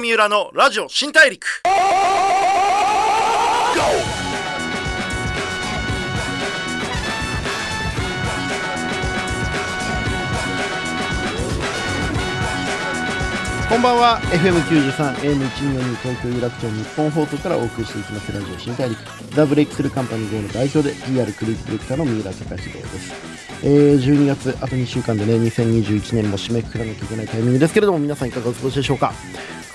三浦のラジオ新大陸。こんばんは。fm93 AM 1242東京有楽町日本放送からお送りしていきますラジオ新大陸。ザ・ブレイクスルーカンパニー GO の代表で PR クリエイティブディレクターの三浦隆史郎です、えー、12月あと2週間でね2021年も締めくくらなきゃいけないタイミングですけれども皆さんいかがお過ごしでしょうか？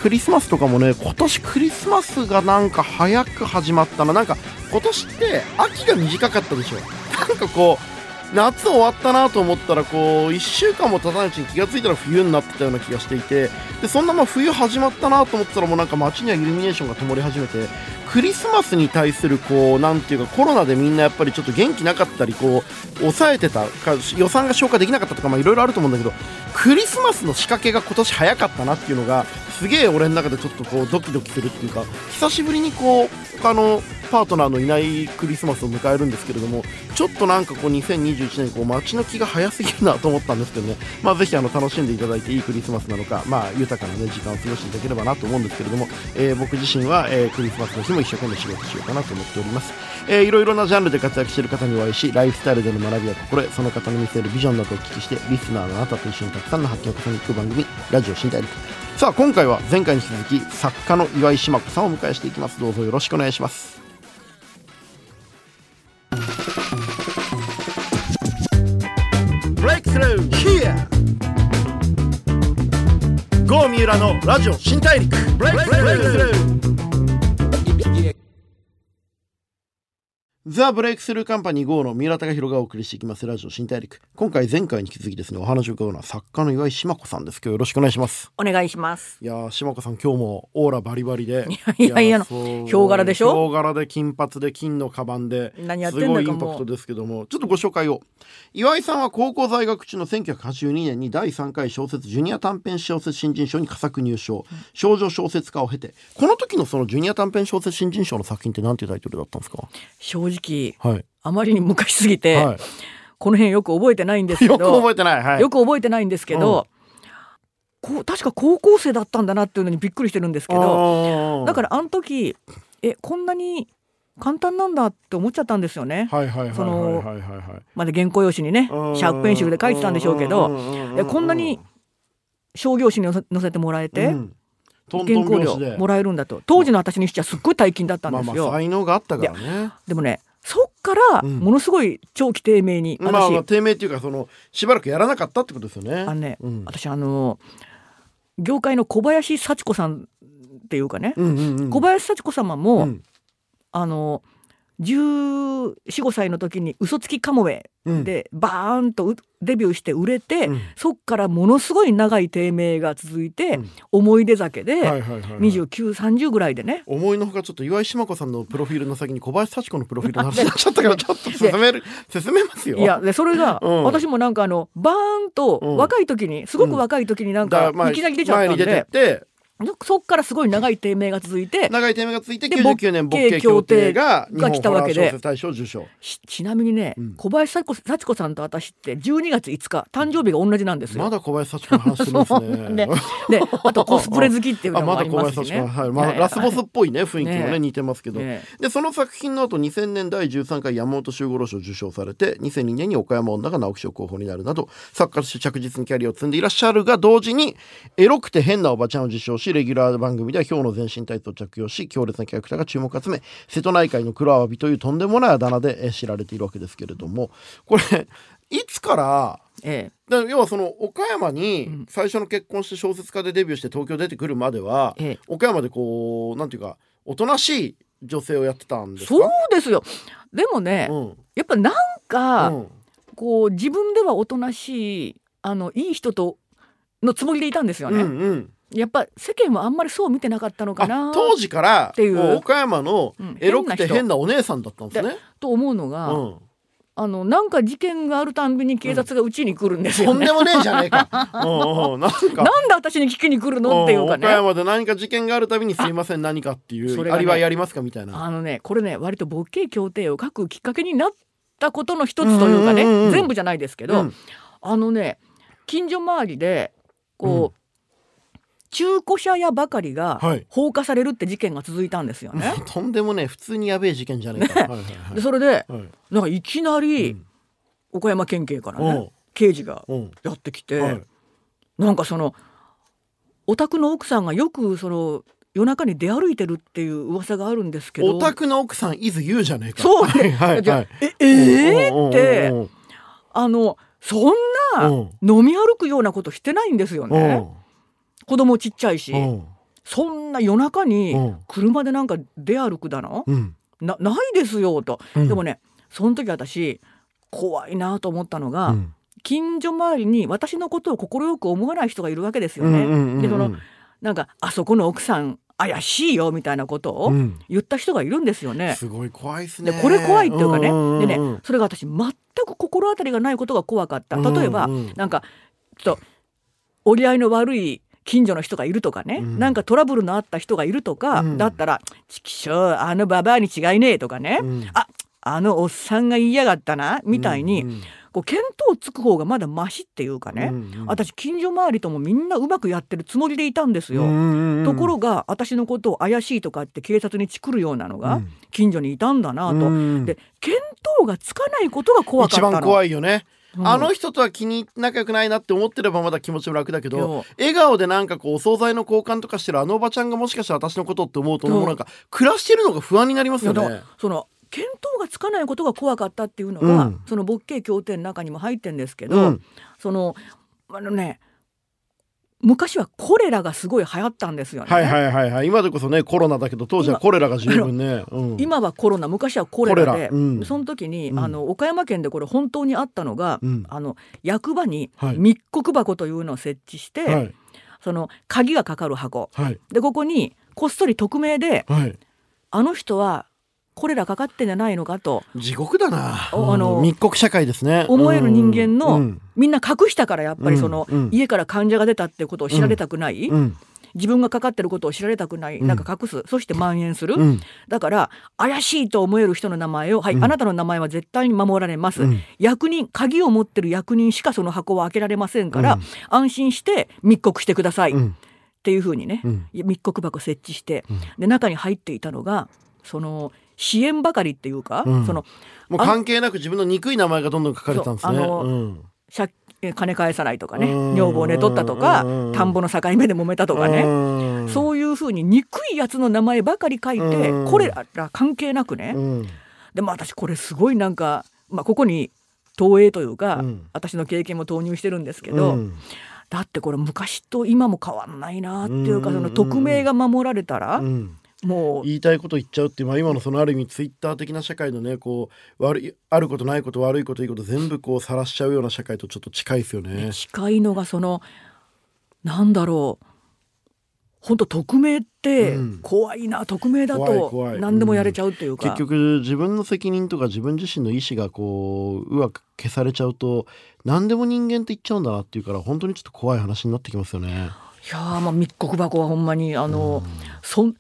クリスマスとかもね今年クリスマスがなんか早く始まったな。なんか今年って秋が短かったでしょ。なんかこう夏終わったなと思ったらこう1週間も経たないうちに気がついたら冬になってたような気がしていてでそんなまあ冬始まったなと思ったらもうなんか街にはイルミネーションが灯り始めてクリスマスに対するこうなんていうかコロナでみんなやっぱりちょっと元気なかったりこう抑えてたか予算が消化できなかったとかいろいろあると思うんだけどクリスマスの仕掛けが今年早かったなっていうのがすげえ俺の中でちょっとこうドキドキするっていうか久しぶりにこう他のパートナーのいないクリスマスを迎えるんですけれどもちょっとなんかこう2021年こう街の気が早すぎるなと思ったんですけどね。まあぜひあの楽しんでいただいていいクリスマスなのかまあ豊かなね時間を過ごしていただければなと思うんですけれども、えー僕自身は、えークリスマスの日も一生懸命仕事しようかなと思っております、えーいろいろなジャンルで活躍している方にお会いしライフスタイルでの学びや心得その方の見せるビジョンなどをお聞きしてリスナーのあなたと一緒にたくさんの発見を重ねていく番組ラジオ新大陸。さあ今回は前回に引き続き作家の岩井志麻子さんをお迎えしていきます。どうぞよろしくお願いします。ブレイクスルー Here 郷三浦のラジオ新大陸。ブザ・ブレイクスルーカンパニー GO の三浦貴弘がお送りしていきますラジオ新大陸。今回前回に引き続きですねお話を伺うのは作家の岩井志麻子さんです。今日よろしくお願いします。お願いします。いやー志麻子さん今日もオーラバリバリで。いやいやそうヒョウ柄でしょ？ヒョウ柄で金髪で金のカバンで何やってんだかすごいインパクトですけどもちょっとご紹介を。岩井さんは高校在学中の1982年に第3回小説ジュニア短編小説新人賞に佳作入賞。少女小説家を経て。この時のそのジュニア短編小説新人賞の作品って何ていうタイトルだったんですか？正直はい、あまりに昔すぎて、はこの辺よく覚えてないんですい、けよく覚ど、えてない。はい。よく覚えてないんですけど、こう確か高校生だったんだなっていうのにびっくりしてるんですけど、どだからあの時えこんなに簡単なんだって思っちゃったんですよね。はいはいはいはいそのはいまだ原稿用紙にね、シャープペンシルで書いてたんでしょうけど、えこんなに商業紙に載せてもらえて、うん原稿料もらえるんだと。当時の私にしちゃすっごい大金だったんですよ。あ才能があったからね。でもねそっからうん。ものすごい長期低迷に、まあまあ私低迷っていうかそのしばらくやらなかったってことですよね。あのね、うん。私あの業界の小林幸子さんっていうかね、うんうんうん、小林幸子様も、うん。あの1415歳の時に「嘘つきかもめ」でバーンとうデビューして売れて、うん。そっからものすごい長い低迷が続いて、うん。思い出酒で、はいはいはいはい。2930ぐらいでね。思いのほかちょっと岩井志麻子さんのプロフィールの先に小林幸子のプロフィールの話になっちゃったから ちょっと進める進めますよ。いやでそれが、うん。私もなんかあのバーンとうん。若い時にすごく若い時になんか、いきなり出ちゃったん前に出てっで、てそっからすごい長い低迷が続いて長い低迷がついてで99年ボッケ協定が日が本来たわけで。ホラー小説大賞受賞。しちなみにね、うん。小林幸子幸子さんと私って12月5日誕生日が同じなんですよ。まだ小林幸子の話してます ね。ね。であと コスプレ好きっていうのもああまだ小りますしね。林幸子はい、まあ、ね。ラスボスっぽいね雰囲気もねね。似てますけど、ね。でその作品の後2000年第13回山本周五郎賞を受賞されて2002年に岡山女が直木賞候補になるなど作家として着実にキャリアを積んでいらっしゃるが同時にエロくて変なおばちゃんを受賞しレギュラー番組では今日の全身タイツを着用し強烈なキャラクターが注目を集め瀬戸内海の黒アワビというとんでもないあだ名でえー知られているわけですけれどもこれいつからえだから要はその岡山にうん。最初の結婚して小説家でデビューして東京出てくるまでは、ええ。岡山でこうなんていうかおとなしい女性をやってたんですか？そうですよ。でもね、うん。やっぱなんか、うん。こう自分ではおとなしいあのいい人とのつもりでいたんですようんね、うんやっぱ世間はあんまりそう見てなかったのかあな当時からっていう。岡山のうん。エロくて変なお姉さんだったんですね。と思うのが、うん。あのなんか事件があるたんびに警察がうちに来るんですよね、とんでもねえじゃねえか。うんうんなんで私に聞きに来るのっていうかね。ん岡山で何か事件があるたびにすいません何かっていそうねアリバイやりますかみたいな。あのねこれね割とボッケ協定を書くきっかけになったことの一つというかね、うんうんうんうん。全部じゃないですけど、うん。あのね近所周りでこう、中古車屋ばかりがはい。放火されるって事件が続いたんですよね。とんでもね普通にやべえ事件じゃねえか、はいはいはい。でそれではい。なんかいきなりうん。岡山県警からね刑事がうん。やってきて、はい。なんかそのお宅の奥さんがよくその夜中に出歩いてるっていう噂があるんですけど。お宅の奥さん伊豆言うじゃねえか。そう。ねはいはい。ええー、ってあのそんなうん。飲み歩くようなことしてないんですようん。ね子供ちっちゃいしうん。そんな夜中にうん。車でなんか出歩くだの？うん。なないですよと、うん。でもねその時私怖いなと思ったのが、うん。近所周りに私のことを快く思わない人がいるわけですよね。でそのなんかあそこの奥さん怪しいよみたいなことをうん。言った人がいるんですよね。すごい怖いですね。でこれ怖いっていうかね、でねそれが私全く心当たりがないことが怖かった。例えば、うんうん。なんかちょっと折り合いの悪い近所の人がいるとかね、うん。なんかトラブルのあった人がいるとか、うん。だったら「ちきしょうあのババアに違いねえ」とかね、うん。ああのおっさんが言いやがったなみたいに、うんうん。こう見当つく方がまだマシっていうかね、うんうん。私近所周りともみんなうまくやってるつもりでいたんですよ。ところが私のことを怪しいとかって警察にチクるようなのがうん。近所にいたんだなと、うん。で見当がつかないことが怖かったの。一番怖いよね、うんあの人とは気に仲良くないなって思ってればまだ気持ちも楽だけど笑顔でなんかこうお惣菜の交換とかしてるあのおばちゃんがもしかしたら私のことって思うとそうもうなんか暮らしてるのが不安になりますよね。その見当がつかないことが怖かったっていうのが、うん。そのボッケ協定の中にも入ってんですけど、うん。そのあのね昔はコレラがすごい流行ったんですよね。はいはいはいはい。今でこそねコロナだけど当時はコレラが十分ね、うん、今はコロナ昔はコレラでうん。その時に、うん。あの岡山県でこれ本当にあったのが、うん。あの役場にはい。密告箱というのを設置して、はい。その鍵がかかる箱。はい。でここにこっそり匿名ではい。あの人はコレラかかってんじゃないのかと。地獄だな。おあのうん密告社会ですね。思える人間の、うんみんな隠したからやっぱりその、うんうん。家から患者が出たってことを知られたくない、うん自分がかかってることを知られたくない、うん。なんか隠す。そして蔓延する、うん。だから怪しいと思える人の名前を、はいうんあなたの名前は絶対に守られます、うん。役人鍵を持ってる役人しかその箱を開けられませんから、うん。安心して密告してください、っうん。ていうふうにね、うん。密告箱設置して、うん。で中に入っていたのがその支援ばかりっていうか、うん。そのもう関係なく自分の憎い名前がどんどん書かれてたんですね。あのうん。借え金返さないとかねうん。女房寝取ったとかうん。田んぼの境目で揉めたとかね。うん。そういうふうに憎いやつの名前ばかり書いてうん。これら関係なくね。うん。でも私これすごいなんか、まあ、ここに投影というか、うん。私の経験も投入してるんですけど、うん。だってこれ昔と今も変わんないなっていうかうん。その匿名が守られたらうんもう。言いたいこと言っちゃうっていう、まあ、今のそのある意味ツイッター的な社会のねこう悪いあることないこと悪いこといいこと全部こう晒しちゃうような社会とちょっと近いですよね。近いのがそのなんだろう。本当匿名ってうん。怖いな、匿名だと何でもやれちゃうっていうか、結局自分の責任とか自分自身の意思がこううまく消されちゃうと何でも人間って言っちゃうんだなっていうから本当にちょっと怖い話になってきますよね。いやーまあ密告箱はほんまにあの、そん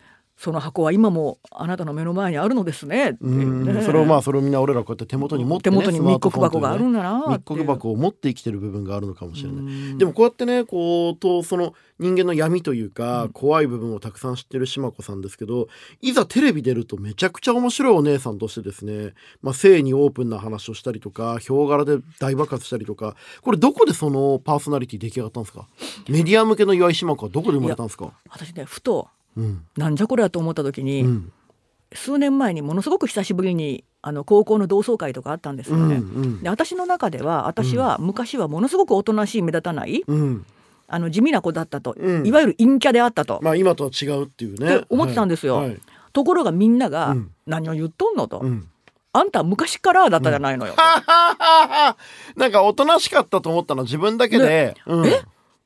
その箱は今もあなたの目の前にあるのですね。っていうね。うんそれをまあそれをみんな俺らこうやって手元に持って、ね、手元に密告箱があるんだだなって。いう密告箱を持って生きてる部分があるのかもしれない。うん。でもこうやってねこうとその人間の闇というか、怖い部分をたくさん知ってる島子さんですけどいざテレビ出るとめちゃくちゃ面白いお姉さんとしてですね、まあ、性にオープンな話をしたりとかヒョウ柄で大爆発したりとかこれどこでそのパーソナリティ出来上がったんですか？メディア向けの岩井島子はどこで生まれたんですか？私ねふとうん。なんじゃこれやと思った時に、うん。数年前にものすごく久しぶりにあの高校の同窓会とかあったんですよね。うんで私の中では私は昔はものすごくおとなしい目立たない、うん。あの地味な子だったと、うん。いわゆる陰キャであったと、まあ今とは違うっていうね。って思ってたんですよ。はい。はい。ところがみんながうん「何を言っとんの?」と、うん。あんたは昔からだったじゃないのよ」なんかおとなしかったと思ったの自分だけで、うん。え？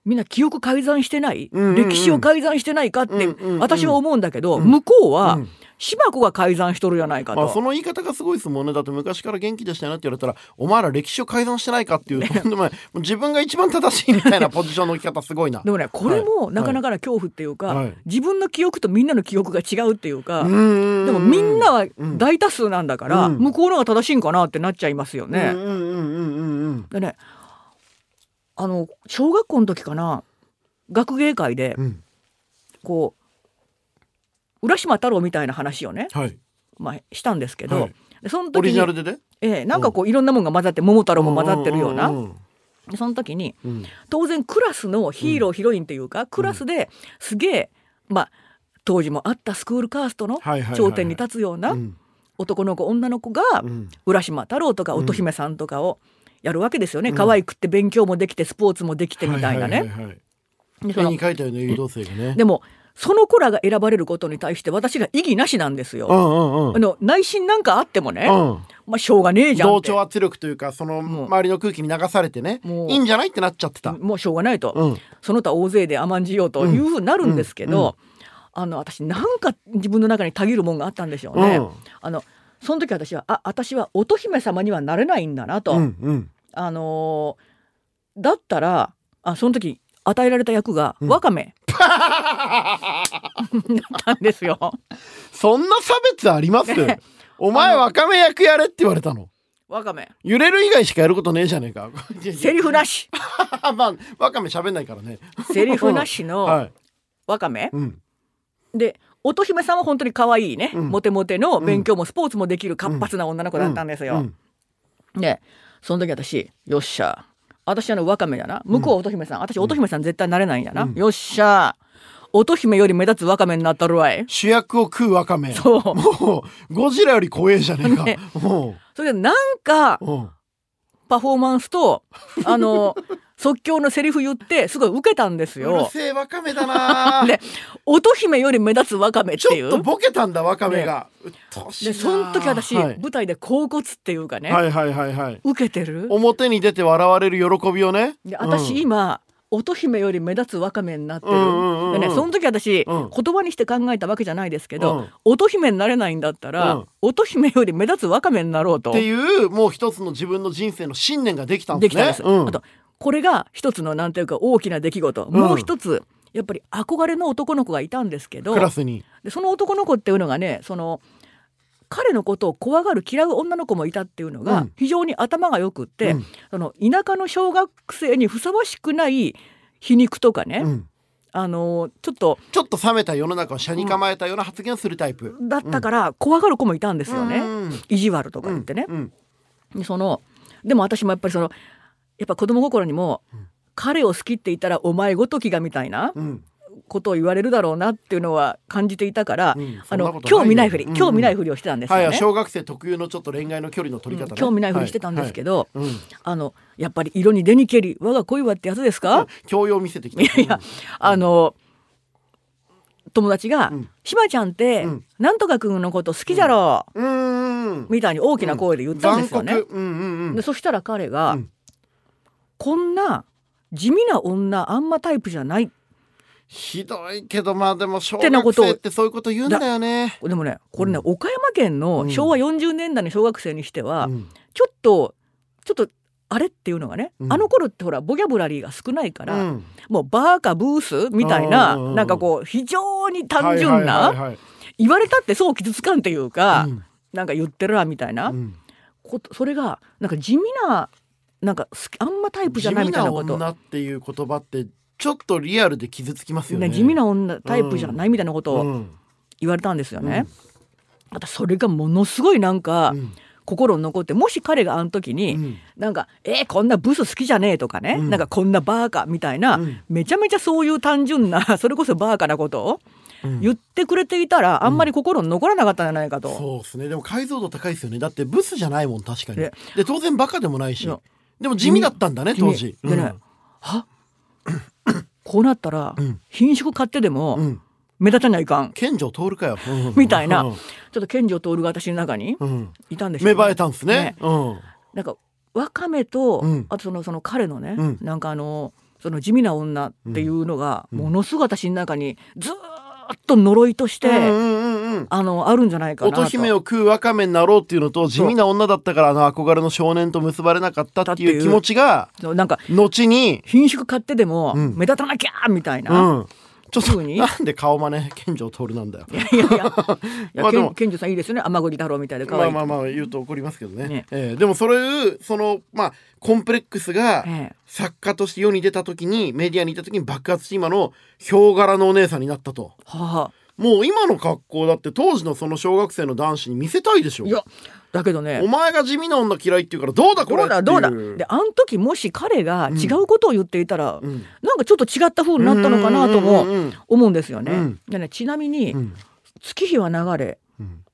みんな記憶改ざんしてない、うんうんうん。歴史を改ざんしてないかってうんうんうん。私は思うんだけど、向こうはうん。島子が改ざんしとるじゃないかと。まあその言い方がすごいですもんね。だって昔から元気でしたよねって言われたらお前ら歴史を改ざんしてないかっていうとんでもないもう自分が一番正しいみたいなポジションの置き方すごいな。でもねこれもはいなかなかな恐怖っていうか、はい。自分の記憶とみんなの記憶が違うっていうか、ででもみんなはうん。大多数なんだから、うん。向こうのが正しいんかなってなっちゃいますよね。うんうんうんうんうん。でねあの小学校の時かな学芸会でうん。こう浦島太郎みたいな話をね、はい。まあ、したんですけど、はい。でその時にオリジナルでね？ええなんかこういろんなもんが混ざって桃太郎も混ざってるような、その時にうん。当然クラスのヒーロー、ヒロインというかクラスですげえまあ当時もあったスクールカーストの頂点に立つようなうん。男の子女の子がうん。浦島太郎とか乙姫さんとかをやるわけですよね、可愛くって勉強もできてスポーツもできてみたいなね。でもその子らが選ばれることに対して私が異議なしなんですよ。うんうんうん。あの内心なんかあってもね、うん。まあしょうがねえじゃんって。同調圧力というかその周りの空気に流されてねもう。いいんじゃないってなっちゃってた。もうしょうがないと、うん。その他大勢で甘んじようというふうになるんですけど、うん。うん。あの私なんか自分の中にたぎるもんがあったんでしょうね。うん。あのその時私はあ私は乙姫様にはなれないんだなと、うんうん。あのーだったらあその時与えられた役がワカメ、だったんですよ。そんな差別あります？お前わかめ役やれって言われたの？ワカメ。揺れる以外しかやることねえじゃねえか。セリフなし。まあわかめ喋んないからね。セリフなしのはい。ワカメ、うん。で乙姫さんは本当に可愛いね、うん。モテモテの勉強もスポーツもできる活発な女の子だったんですよ。うん。でその時私よっしゃ。私あのワカメだな。向こうは乙姫さん、私乙姫さん絶対なれないんだな、うん。よっしゃ。乙姫より目立つワカメになったるわい。主役を食うわかめそう。もうゴジラより怖えじゃねえか、ね。もそれでなんかパフォーマンスとあの 即興のセリフ言ってすごい受けたんですうるよ。せえわかめだな。で乙姫より目立つワカメっていう。ちょっとボケたんだわかめが、うっとうしいな。でその時私、はい。舞台で甲骨っていうかね、はいはいはいはい。受けてる？表に出て笑われる喜びをね。で私、うん。今乙姫より目立つワカメになってる、ねその時私、うん。言葉にして考えたわけじゃないですけど、うん。乙姫になれないんだったら、うん。乙姫より目立つワカメになろうと。っていうもう一つの自分の人生の信念ができたんですね。できたんです、うん。あとこれが一つのなんていうか大きな出来事、もう一つやっぱり憧れの男の子がいたんですけどクラスに。でその男の子っていうのがねその彼のことを怖がる嫌う女の子もいたっていうのがうん。非常に頭がよくって、うん。その田舎の小学生にふさわしくない皮肉とかね、うん。あのちょっとちょっと冷めた世の中を車に構えたような発言をするタイプ、だったから怖がる子もいたんですよね、うん。意地悪とか言ってね。うん。でそのでも私もやっぱりそのやっぱ子供心にも、彼を好きって言ったらお前ごときがみたいなうんことを言われるだろうなっていうのは感じていたから、うんあの興味ないふり、うん。うん興味ないふりをしてたんですよね。はい小学生特有のちょっと恋愛の距離の取り方ね、興味ないふりしてたんですけど、はいはい。うん。あのやっぱり色に出にけり我が恋はってやつですか、教養見せてきた。いやいやあの友達がうん「しばちゃんって、うん。なんとかくんのこと好きじゃろう」うーん。みたいに大きな声で言ったんですよね。うんうんうん。でそしたら彼が、うんこんな地味な女あんまタイプじゃないひどいけどまあでも小学生ってそういうこと言うんだよね。でもねこれね、岡山県の昭和40年代の小学生にしては、うん。ちょっとちょっとあれっていうのがね、うん。あの頃ってほらボキャブラリーが少ないから、うん。もうバーカブースみたいな、うんうんうん。なんかこう非常に単純な言われたってそう傷つかんっていうか、うん。なんか言ってるわみたいな、うん。ことそれがなんか地味ななんかあんまタイプじゃないみたいなこと。地味な女っていう言葉ってちょっとリアルで傷つきますよね。ね、地味な女タイプじゃないみたいなことをうん。言われたんですよね。またそれがものすごいなんかうん。心に残ってもし彼があの時に、うん。なんか「えーこんなブス好きじゃねえ」とかね、うん。なんかこんなバーカみたいな、うん。めちゃめちゃそういう単純な それこそバーカなことをうん。言ってくれていたら、あんまり心に残らなかったんじゃないかと。そうですね。でも解像度高いですよね。だってブスじゃないもん確かに。でで当然バカでもないし。でも地味だったんだね当時。でね、は？こうなったら、うん。品種買ってでも目立たないかん、健丈通るかよ。うん。みたいな。うん。ちょっと健丈徹が私の中にうん。いたんですよ、芽生えたんですね。うん。なんかわかめと、うん。あとそのその彼のね、うん。なんかあのその地味な女っていうのが、うん。ものすごい私の中にずーっと呪いとして、うん。あのあるんじゃないかなと。乙姫を食うわかめになろうっていうのと地味な女だったからあの憧れの少年と結ばれなかったっていう。気持ちがなんか後に、品種買ってでもうん。目立たなきゃみたいう、なん。ちょっとなんで顔真似健丈徹なんだよ。いやいやいや。いや、さんいいですよね。甘栗太郎みたいで可愛い、まあまあまあ言うと怒りますけどね。ね。えーでもそれそのまあコンプレックスがええ。作家として世に出た時にメディアにいた時に爆発して今のヒョウ柄のお姉さんになったと。はあもう今の格好だって当時のその小学生の男子に見せたいでしょ。いやだけどねお前が地味な女嫌いって言うからどうだこれどうだどうだ。っていであの時もし彼が違うことを言っていたら、うん。なんかちょっと違った風になったのかなとも思うんですよね。うん。でねちなみに、うん。月日は流れうん。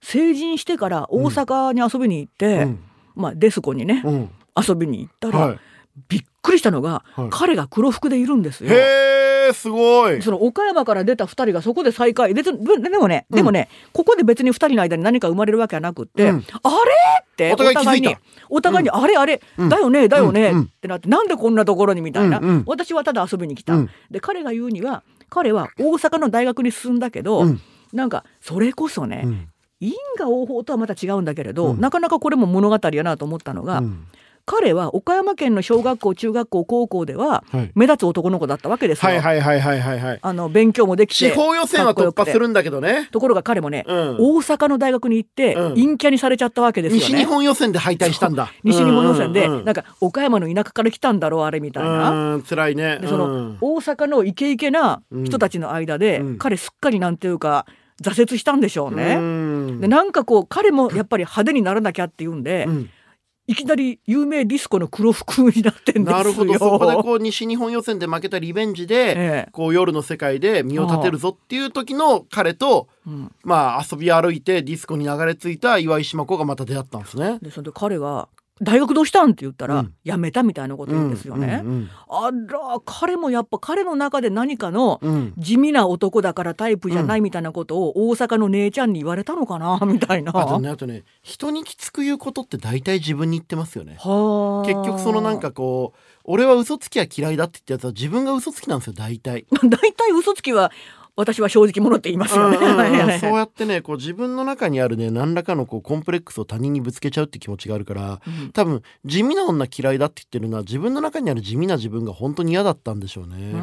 成人してから大阪に遊びに行って、うん。まあ、デスコにね、うん。遊びに行ったら、はいびっくりしたのが、はい。彼が黒服でいるんですよ。へえすごい。その岡山から出た2人がそこで再会。別にででもね、でもねここで別に2人の間に何か生まれるわけはなくって、うん。あれ？ってお互い気づいた。にお互いに、あれあれ、うん。だよねだよね、うん。うん。ってなってなんでこんなところにみたいな、うん。うん。私はただ遊びに来た、うん。で彼が言うには彼は大阪の大学に進んだけど、うん。なんかそれこそね、うん。因果応報とはまた違うんだけれど、うん。なかなかこれも物語やなと思ったのが、うん彼は岡山県の小学校中学校高校でははい。目立つ男の子だったわけですよ。はいはいはいはいはい。はいあの勉強もできて地方予選は突破するんだけどね。ところが彼もね、うん。大阪の大学に行って、うん。陰キャにされちゃったわけですよね。西日本予選で敗退したんだ。西日本予選で、うんうんうん。なんか岡山の田舎から来たんだろうあれみたいな。うん辛いね。でその、うん。大阪のイケイケな人たちの間で、うん。彼すっかりなんていうか挫折したんでしょうね。うん。でなんかこう彼もやっぱり派手にならなきゃっていうんで、うんいきなり有名ディスコの黒服になってんですよ。なるほどそこでこう西日本予選で負けたリベンジで、ええこう夜の世界で身を立てるぞっていう時の彼とうんまあ遊び歩いてディスコに流れ着いた岩井島子がまた出会ったんですね。でそれで彼が「大学どうしたん?」って言ったら、うん辞めたみたいなこと言うんですよね。あら彼もやっぱ彼の中で何かの地味な男だからタイプじゃないみたいなことを大阪の姉ちゃんに言われたのかな？みたいな。あとねあとね人にきつく言うことって大体自分に言ってますよね。はあ結局そのなんかこう俺は嘘つきは嫌いだって言ったやつは自分が嘘つきなんですよ大体。大体嘘つきは私は正直者って言いますよね。そうやってねこう自分の中にあるね何らかのこうコンプレックスを他人にぶつけちゃうって気持ちがあるからうん多分地味な女嫌いだって言ってるのは自分の中にある地味な自分が本当に嫌だったんでしょうね。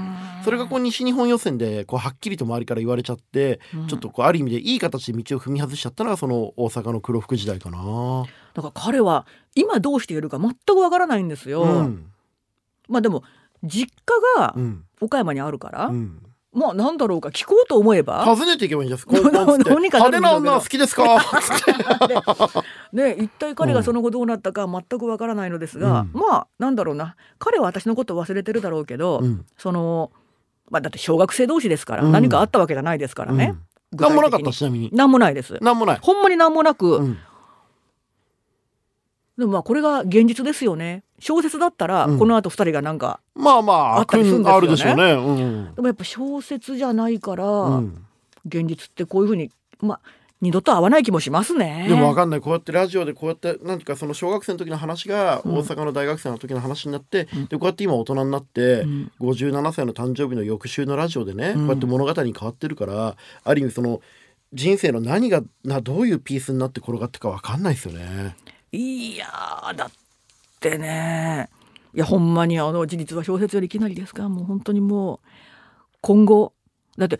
それがこう西日本予選でこうはっきりと周りから言われちゃって、うんちょっとこうある意味でいい形で道を踏み外しちゃったのがその大阪の黒服時代かな。だから彼は今どうしているか全くわからないんですよ。うんまあでも実家がうん岡山にあるから、うんまあなんだろうか聞こうと思えば。訪ねていけばいいんですコンコンっつってどうにかな派手な女は好きですか？つってね一体彼がその後どうなったか全くわからないのですが、うん。まあなんだろうな。彼は私のことを忘れてるだろうけど、うん。そのまあだって小学生同士ですから、うん。何かあったわけじゃないですからね、具体的に何もなかったちなみに。何もないです。何もない、ほんまに何もなく、うん。でもまあこれが現実ですよね小説だったらうん。この後二人がなんか、まあまああったりするんですよね。あるでしょうね。うん。でもやっぱ小説じゃないから、うん。現実ってこういうふうにまあ二度と会わない気もしますね。でもわかんない。こうやってラジオでこうやってなんかその小学生の時の話がうん。大阪の大学生の時の話になって、うん。でこうやって今大人になって、うん。57歳の誕生日の翌週のラジオでね、うん。こうやって物語に変わってるからある意味その人生の何がなどういうピースになって転がってかわかんないですよね。いやーだってね。いやほんまにあの事実は小説よりいきなりですか。もう本当にもう今後だって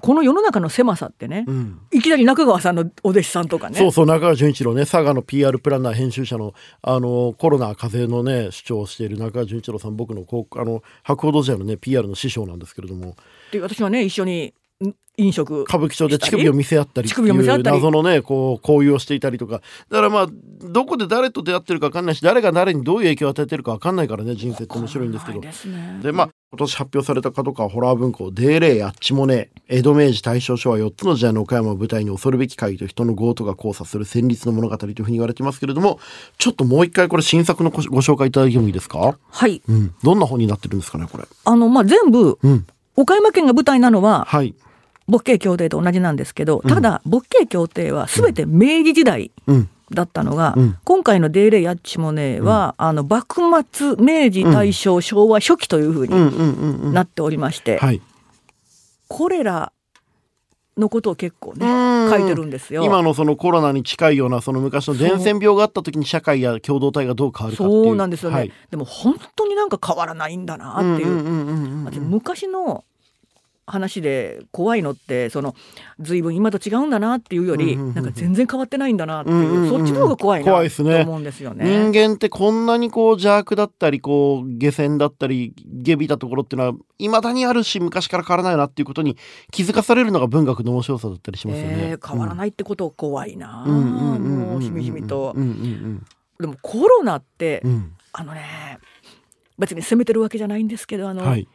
この世の中の狭さってね、うん。いきなり中川さんのお弟子さんとかね。そうそう中川純一郎ね。佐賀の PR プランナー編集者のあのコロナ風邪のね主張をしている中川純一郎さん僕のあの博報堂時代のね PR の師匠なんですけれども。で私はね一緒にん飲食歌舞伎町で乳首を見せ合ったり乳首を見せ合いうったり。謎のねこう交友をしていたりとか。だからまあどこで誰と出会ってるか分かんないし誰が誰にどういう影響を与えてるか分かんないからね人生って面白いんですけど。でまあ今年発表された角川ホラー文庫「デーレイやっちもね江戸明治大正昭和4つの時代の岡山を舞台に恐るべき会と人の強盗が交差する戦慄の物語」というふうに言われてますけれどもちょっともう一回これ新作のごご紹介いただいてもいいですか？はい。うん。どんな本になってるんですかねこれ。あのまあ全部うん。岡山県が舞台なのははい勃慶協定と同じなんですけど、ただ勃慶協定は全て明治時代うん。だったのが、うん。今回の「デーレイやっちもねは」あの幕末明治大正昭和初期というふうにうん。うん。うん。うん。なっておりまして、はい。これらのことを結構ねうん。書いてるんですよ。今のそのコロナに近いようなその昔の伝染病があった時に社会や共同体がどう変わるかっていう。そうなんですよね、はい。でも本当になんか変わらないんだなっていう,、昔の話で怖いのってその随分今と違うんだなっていうより、うんうんうんうんなんか全然変わってないんだなっていう,、うんうんうんそっちの方が怖いなねと思うんですよね。人間ってこんなにこう邪悪だったりこう下船だったり下びたところっていうのはいまだにあるし昔から変わらないなっていうことに気づかされるのが文学の面白さだったりしますよね。えー変わらないってこと怖いな、もうしみじみとう。んうんでもコロナって、うんうんあのね別に責めてるわけじゃないんですけどあの、はい。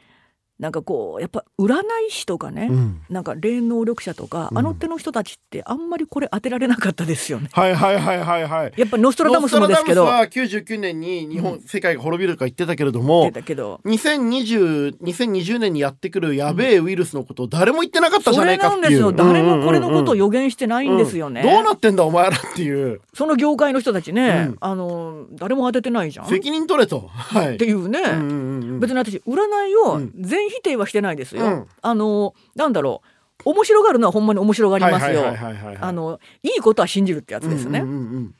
なんかこうやっぱ占い師とかね、うん。なんか霊能力者とか、うん。あの手の人たちってあんまりこれ当てられなかったですよね。はいはいはいはいはい。やっぱりノストラダムスもですけど。ノストラダムスは99年に日本、世界が滅びるとか言ってたけれどもけど。2020 2020年にやってくるやべえウイルスのことを誰も言ってなかったじそれゃないかっていう。なんですよ誰もこれのことをうん。予言してないん。ですよね。うん。どうなってん。だお前らっていうその業界の人たちね、うん。あの誰も当ててないじゃん。っ責任取れと。はい。ていうね、うん。うん。うん。うん。別に私占いをうん全否定はしてないですよ。うんあのなんだろう面白がるのはほんまに面白がりますよ。あのいいことは信じるってやつですね。うんうんうんうん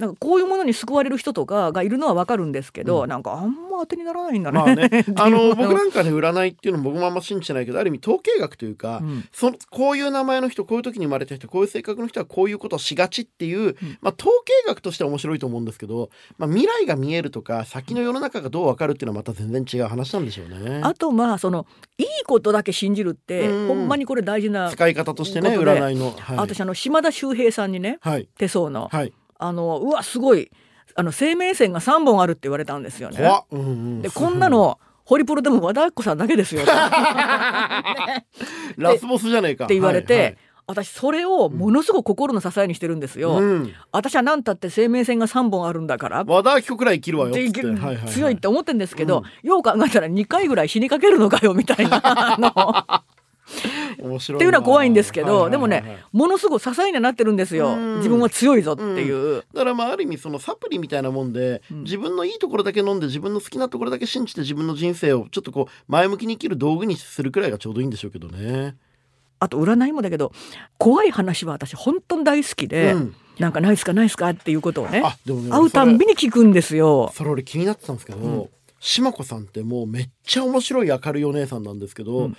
なんかこういうものに救われる人とかがいるのはわかるんですけど、うん。なんかあんま当てにならないんだね。まあね。あの僕なんかね占いっていうのも僕もあんま信じてないけどある意味統計学というか、うん。そのこういう名前の人こういう時に生まれた人こういう性格の人はこういうことをしがちっていう、まあ、統計学としては面白いと思うんですけど、まあ、未来が見えるとか先の世の中がどう分かるっていうのはまた全然違う話なんでしょうね。あとまあそのいいことだけ信じるって、うん。ほんまにこれ大事な、使い方としてね占いの。はい、私あの島田秀平さんにねはい。手相の、はいあのうわすごい。あの生命線が3本あるって言われたんですよね。うんうん。でこんなのホリプロでも和田アキ子さんだけですよ。ね ラスボスじゃねえか。って言われて、はいはい。私それをものすごく心の支えにしてるんですよ。うん、私は何たって生命線が3本あるんだから。和田アキ子くらい生きるわよ強いって思ってんですけど、よう考えたら2回ぐらい死にかけるのかよみたいな面白いっていうのは怖いんですけど、はいはいはいでもねものすごく支えになってるんですよ。うん。自分は強いぞっていう、だからまあある意味そのサプリみたいなもんで、うん。自分のいいところだけ飲んで自分の好きなところだけ信じて自分の人生をちょっとこう前向きに生きる道具にするくらいがちょうどいいんでしょうけどね。あと占いもだけど怖い話は私本当に大好きで、うんなんかないっすかないっすかっていうことをねね会うたんびに聞くんですよ。それそれ俺気になってたんですけど、うん。島子さんってもうめっちゃ面白い明るいお姉さんなんですけど、うん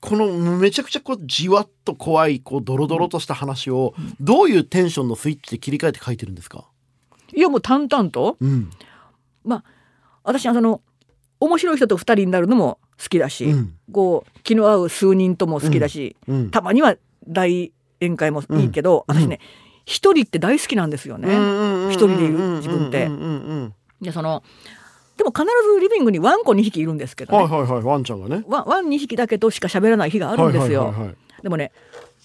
このめちゃくちゃこうじわっと怖いこうドロドロとした話をどういうテンションのスイッチで切り替えて書いてるんですか、いやもう淡々と。うん。まあ私はその面白い人と二人になるのも好きだし、うん。こう気の合う数人とも好きだし、うん。たまには大宴会もいいけど、うん。私ね一人って大好きなんですよね。一人でいる自分ってでそのでも必ずリビングにワンコ2匹いるんですけどね、はいはいはいワンちゃんがね。ワンワン2匹だけとしか喋らない日があるんですよ。はいはいはいはい。でもね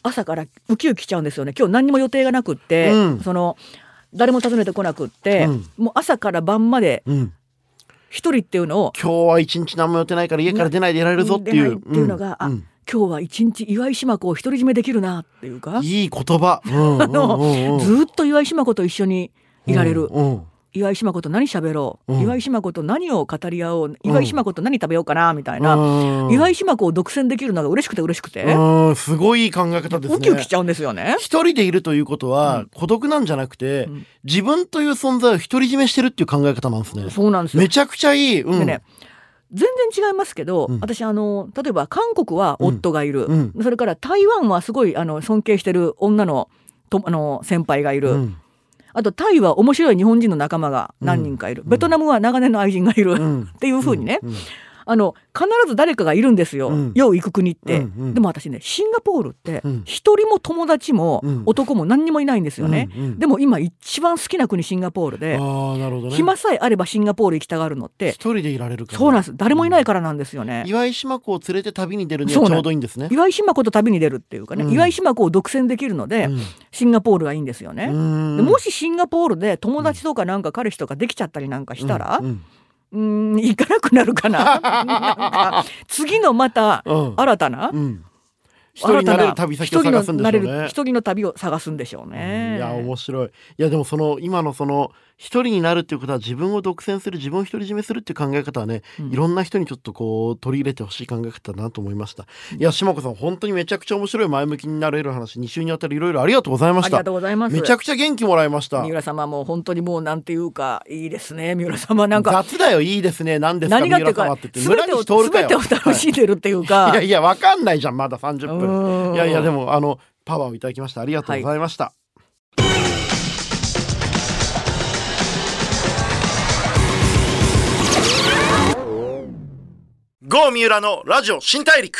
朝からウキウキしちゃうんですよね。今日何にも予定がなくって、うん。その誰も訪ねてこなくって、うん。もう朝から晩までうん、一人っていうのを今日は一日何も予定ないから家から出ないでいられるぞっていう。っていうのが、あうん。今日は一日岩井島子を独り占めできるなっていうか、いい言葉。うんあのずーっと岩井島子と一緒にいられる、うんうん岩井島子と何喋ろう、うん岩井島子と何を語り合おう岩井島子と何食べようかなみたいな、うん岩井島子を独占できるのが嬉しくて嬉しくて、うんすごい考え方ですね。ウキウキしちゃうんですよね。一人でいるということは、うん孤独なんじゃなくて、うん自分という存在を独り占めしてるっていう考え方なんですね。そうなんですよめちゃくちゃいい。うんでね全然違いますけど、うん私あの例えば韓国は夫がいる、うんそれから台湾はすごいあの尊敬してる女のとあの先輩がいる、うんあとタイは面白い日本人の仲間が何人かいる、うん。ベトナムは長年の愛人がいる、うん。っていう風にね、うんあの必ず誰かがいるんですよ、うん。よう行く国って、うんうん。でも私ねシンガポールってうん。一人も友達もうん。男も何にもいないんですよね、うんうん。でも今一番好きな国シンガポールで、ね。暇さえあればシンガポール行きたがるのって一人でいられるから。そうなんです。誰もいないからなんですよね、岩井島子を連れて旅に出るにはちょうどいいんですね。岩井島子と旅に出るっていうかね、うん。岩井島子を独占できるので、うん。シンガポールがいいんですよね、もしシンガポールで友達とかなんか彼氏とかできちゃったりなんかしたら、うんうーん行かなくなるかなか次のまたうん新たな、うん一人になれる旅先を探すんでしょうね。一人の旅を探すんでしょうね。いや面白い。いやでもその今のその一人になるっていうことは自分を独占する自分を独り占めするっていう考え方はね、うん。いろんな人にちょっとこう取り入れてほしい考え方だなと思いました。いや島子さん本当にめちゃくちゃ面白い前向きになれる話2週にわたりいろいろありがとうございました。ありがとうございます。めちゃくちゃ元気もらいました。三浦様も本当にもうなんていうかいいですね。三浦様なんか雑だよいいですね。何ですか三何がっていうかって村西徹かよ。全てを楽しんでるっていうか、いやいやわかんないじゃんまだ30う分。ん。いやいやでもあのパワーをいただきましたありがとうございました、郷三浦のラジオ新大陸。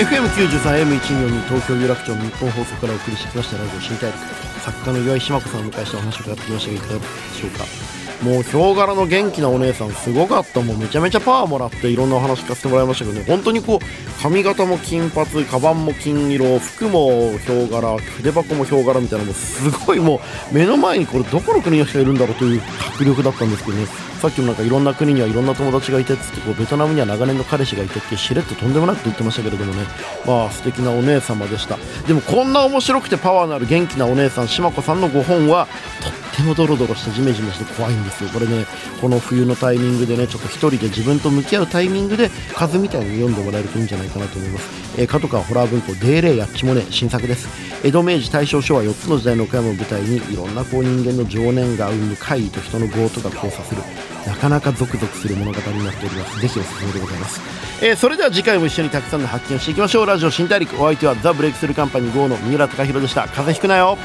FM93M142 東京有楽町日本放送からお送りしてきましたラジオ新大陸。作家の岩井島子さんを迎えしてお話を伺ってきましたがいかがでしょうか？もうヒョウ柄の元気なお姉さんすごかったもうめちゃめちゃパワーもらっていろんなお話聞かせてもらいましたけどね本当にこう髪型も金髪カバンも金色服もヒョウ柄筆箱もヒョウ柄みたいなもうすごいもう目の前にこれどこの国の人がいるんだろうという迫力だったんですけどねさっきもなんかいろんな国にはいろんな友達がいてっつってこうベトナムには長年の彼氏がいてってしれっととんでもなくと言ってましたけれどもねまあ素敵なお姉様でしたでもこんな面白くてパワーのある元気なお姉さん島子さんの5本はとてもドロドロしてジメジメして怖いんですよ。これねこの冬のタイミングでねちょっと一人で自分と向き合うタイミングで風みたいに読んでもらえるといいんじゃないかなと思います、えー、角川ホラー文庫「デーレイやっちもね」新作です。江戸明治大正昭和4つの時代の岡山を舞台にいろんなこう人間の情念が生む怪異と人の業とが交差する。なかなかゾクゾクする物語になっております。ぜひおすすめでございます、えーそれでは次回も一緒にたくさんの発見をしていきましょう。ラジオ新大陸お相手はザ・ブレイクスルーカンパニー GO の三浦貴大でした。風邪ひくなよ。